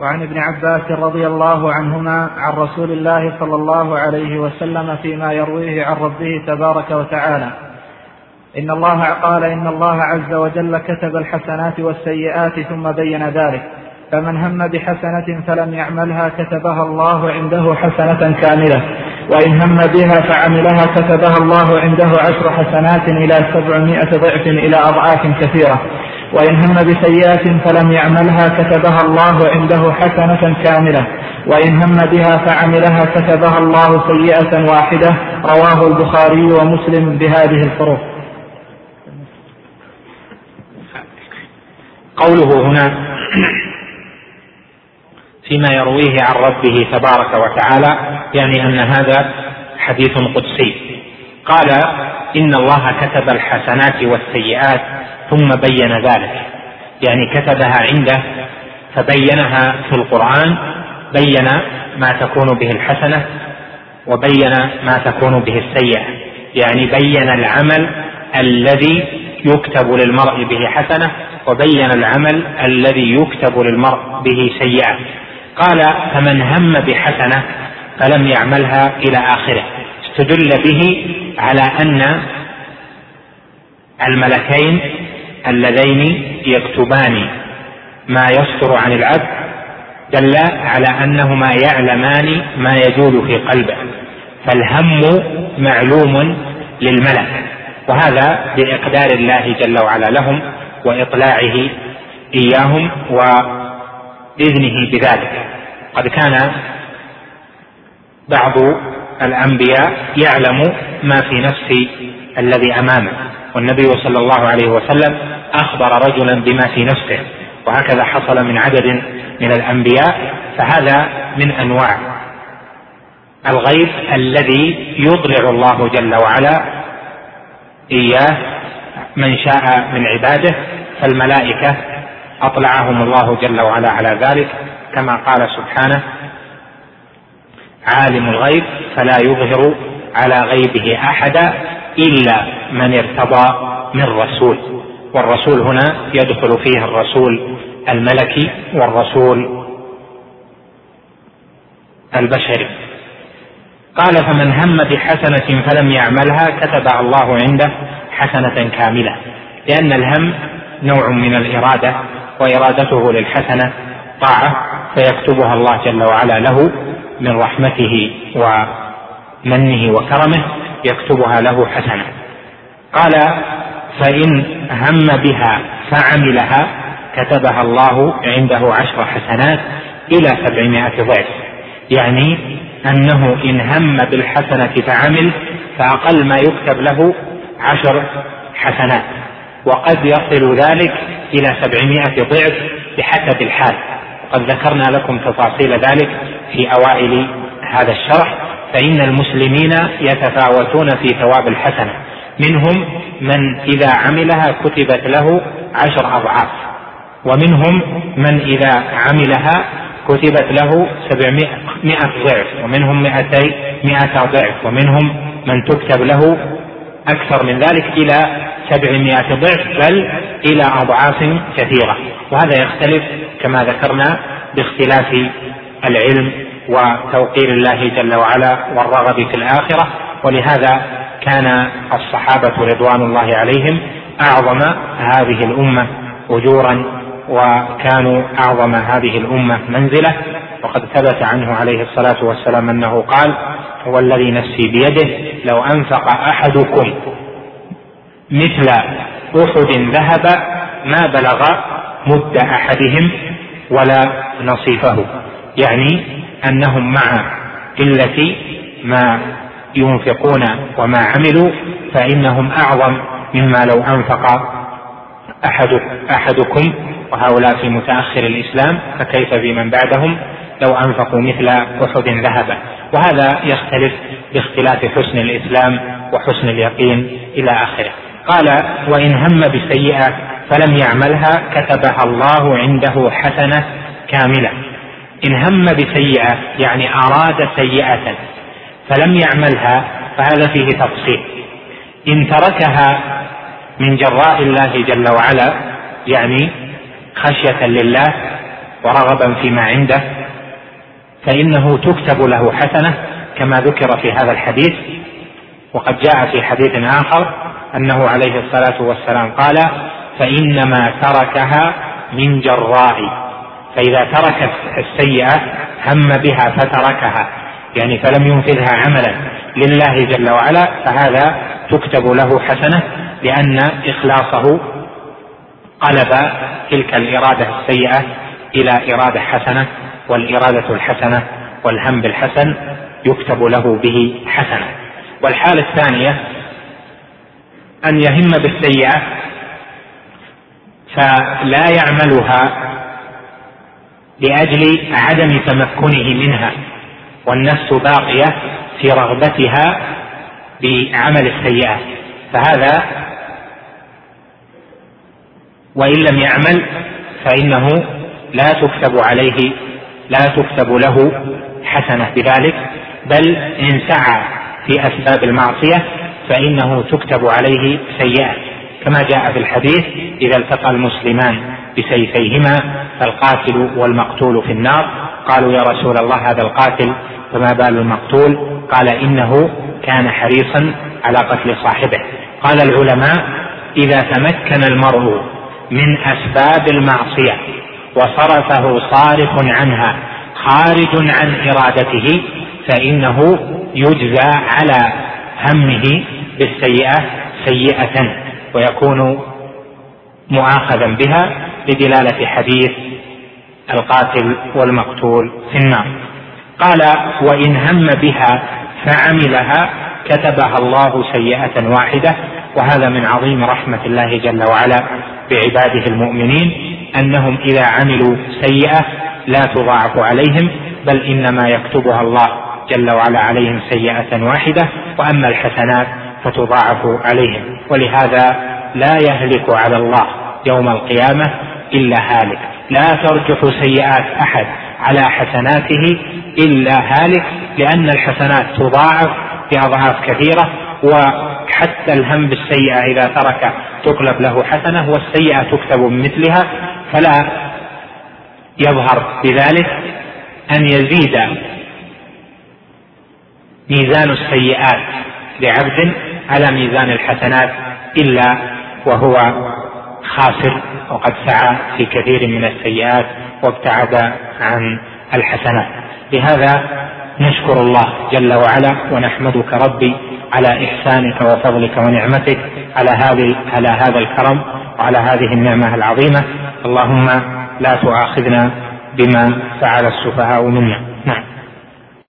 وعن ابن عباس رضي الله عنهما عن رسول الله صلى الله عليه وسلم فيما يرويه عن ربه تبارك وتعالى. إن الله قال إن الله عز وجل كتب الحسنات والسيئات ثم بين ذلك. فمن هم بحسنة فلم يعملها كتبها الله عنده حسنة كاملة. وإن هم بها فعملها كتبها الله عنده عشر حسنات إلى سبعمائة ضعف إلى أضعاف كثيرة. وإن هم بسيئة فلم يعملها كتبها الله عنده حسنة كاملة. وإن هم بها فعملها كتبها الله سيئة واحدة. رواه البخاري ومسلم بهذه الحروف قوله هنا فيما يرويه عن ربه تبارك وتعالى يعني أن هذا حديث قدسي. قال إن الله كتب الحسنات والسيئات ثم بين ذلك. يعني كتبها عنده فبينها في القرآن بين ما تكون به الحسنة وبين ما تكون به السيئة. يعني بين العمل الذي يكتب للمرء به حسنة وبين العمل الذي يكتب للمرء به سيئة. قال فمن هم بحسنة فلم يعملها إلى آخره. استدل به على أن الملكين اللذين يكتبان ما يصدر عن العبد دل على أنهما يعلمان ما يجول في قلبه فالهم معلوم للملك وهذا بإقدار الله جل وعلا لهم وإطلاعه إياهم وإذنه بذلك. قد كان بعض الأنبياء يعلم ما في نفس الذي أمامه والنبي صلى الله عليه وسلم أخبر رجلا بما في نفسه وهكذا حصل من عدد من الأنبياء فهذا من أنواع الغيب الذي يضلع الله جل وعلا إياه من شاء من عباده فالملائكة أطلعهم الله جل وعلا على ذلك كما قال سبحانه عالم الغيب فلا يظهر على غيبه أحدا إلا من ارتضى من رسول. والرسول هنا يدخل فيه الرسول الملكي والرسول البشري. قال فمن هم بحسنة فلم يعملها كتبها الله عنده حسنة كاملة لأن الهم نوع من الإرادة وإرادته للحسنة طاعة فيكتبها الله جل وعلا له من رحمته ومنه وكرمه يكتبها له حسنة. قال فإن هم بها فعملها كتبها الله عنده عشر حسنات إلى سبعمائة ضعف. يعني أنه إن هم بالحسنة فعمل فأقل ما يكتب له عشر حسنات. وقد يصل ذلك إلى سبعمائة ضعف بحسب الحال. وقد ذكرنا لكم تفاصيل ذلك في أوائل هذا الشرح. فإن المسلمين يتفاوتون في ثواب الحسنة. منهم من إذا عملها كتبت له عشر أضعاف ومنهم من إذا عملها كتبت له سبعمائة ضعف ومنهم مئتي مئة ضعف ومنهم من تكتب له أكثر من ذلك إلى سبعمائة ضعف بل إلى أضعاف كثيرة. وهذا يختلف كما ذكرنا باختلاف العلم وتوقير الله جل وعلا والرغب في الآخرة. ولهذا كان الصحابة رضوان الله عليهم أعظم هذه الأمة أجورا وكانوا أعظم هذه الأمة منزلة. وقد ثبت عنه عليه الصلاة والسلام أنه قال هو الذي نفسي بيده لو أنفق أحدكم مثل أحد ذهب ما بلغ مد أحدهم ولا نصيفه. يعني أنهم مع قلة ما ينفقون وما عملوا فإنهم أعظم مما لو أنفق أحد أحدكم وهؤلاء في متأخر الإسلام فكيف بمن بعدهم؟ لو أنفقوا مثل أحد ذهبا. وهذا يختلف باختلاف حسن الإسلام وحسن اليقين إلى آخره. قال وإن هم بسيئة فلم يعملها كتبها الله عنده حسنة كاملة. إن هم بسيئة يعني أراد سيئة فلم يعملها فهذا فيه تفصيل. إن تركها من جراء الله جل وعلا يعني خشية لله ورغبا فيما عنده فإنه تكتب له حسنة كما ذكر في هذا الحديث. وقد جاء في حديث آخر أنه عليه الصلاة والسلام قال فإنما تركها من جراء. فإذا ترك السيئة هم بها فتركها. يعني فلم ينفذها عملا لله جل وعلا فهذا تكتب له حسنة لأن إخلاصه قلب تلك الإرادة السيئة إلى إرادة حسنة والإرادة الحسنة والهم بالحسن يكتب له به حسنة. والحالة الثانية أن يهم بالسيئة فلا يعملها لأجل عدم تمكنه منها. والنفس باقية في رغبتها بعمل السيئات. فهذا وإن لم يعمل فإنه لا تكتب عليه لا تكتب له حسنة بذلك. بل إن سعى في أسباب المعصية فإنه تكتب عليه سيئات. كما جاء في الحديث إذا التقى المسلمان بسيفيهما فالقاتل والمقتول في النار. قالوا يا رسول الله هذا القاتل فما بال المقتول؟ قال إنه كان حريصا على قتل صاحبه. قال العلماء إذا تمكن المرء من أسباب المعصية وصرفه صارف عنها خارج عن إرادته فإنه يجزى على همه بالسيئة سيئة ويكون مؤاخذا بها لدلالة حديث القاتل والمقتول في النار. قال وإن هم بها فعملها كتبها الله سيئة واحدة. وهذا من عظيم رحمة الله جل وعلا بعباده المؤمنين أنهم إذا عملوا سيئة لا تضاعف عليهم بل إنما يكتبها الله جل وعلا عليهم سيئة واحدة. وأما الحسنات فتضاعف عليهم. ولهذا لا يهلك على الله يوم القيامة إلا هالك. لا ترجح سيئات أحد. على حسناته إلا هالك لأن الحسنات تضاعف باضعاف كثيرة وحتى الهم بالسيئه إذا ترك تقلب له حسنة والسيئة تكتب بمثلها فلا يظهر بذلك أن يزيد ميزان السيئات لعبد على ميزان الحسنات إلا وهو خاسر وقد سعى في كثير من السيئات وابتعد عن الحسنات. لهذا نشكر الله جل وعلا ونحمدك ربي على إحسانك وفضلك ونعمتك على هذه على هذا الكرم وعلى هذه النعمة العظيمة. اللهم لا تؤاخذنا بما فعل السفهاء منا.